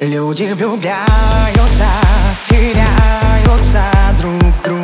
Люди влюбляются, теряются друг в друге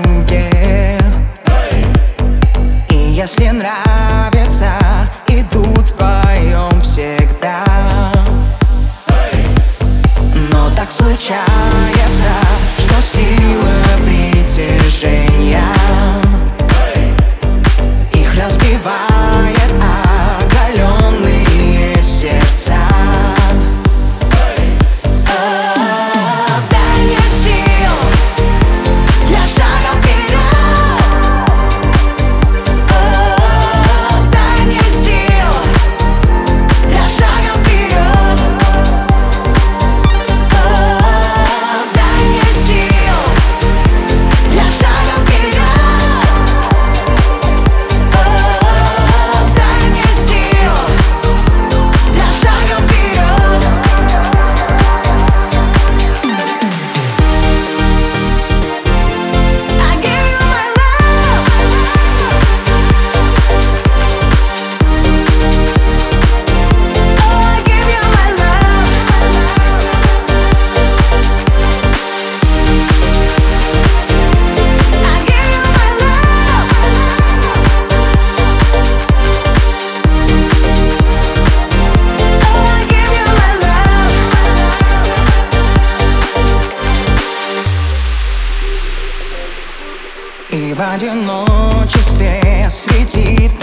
в одиночестве светит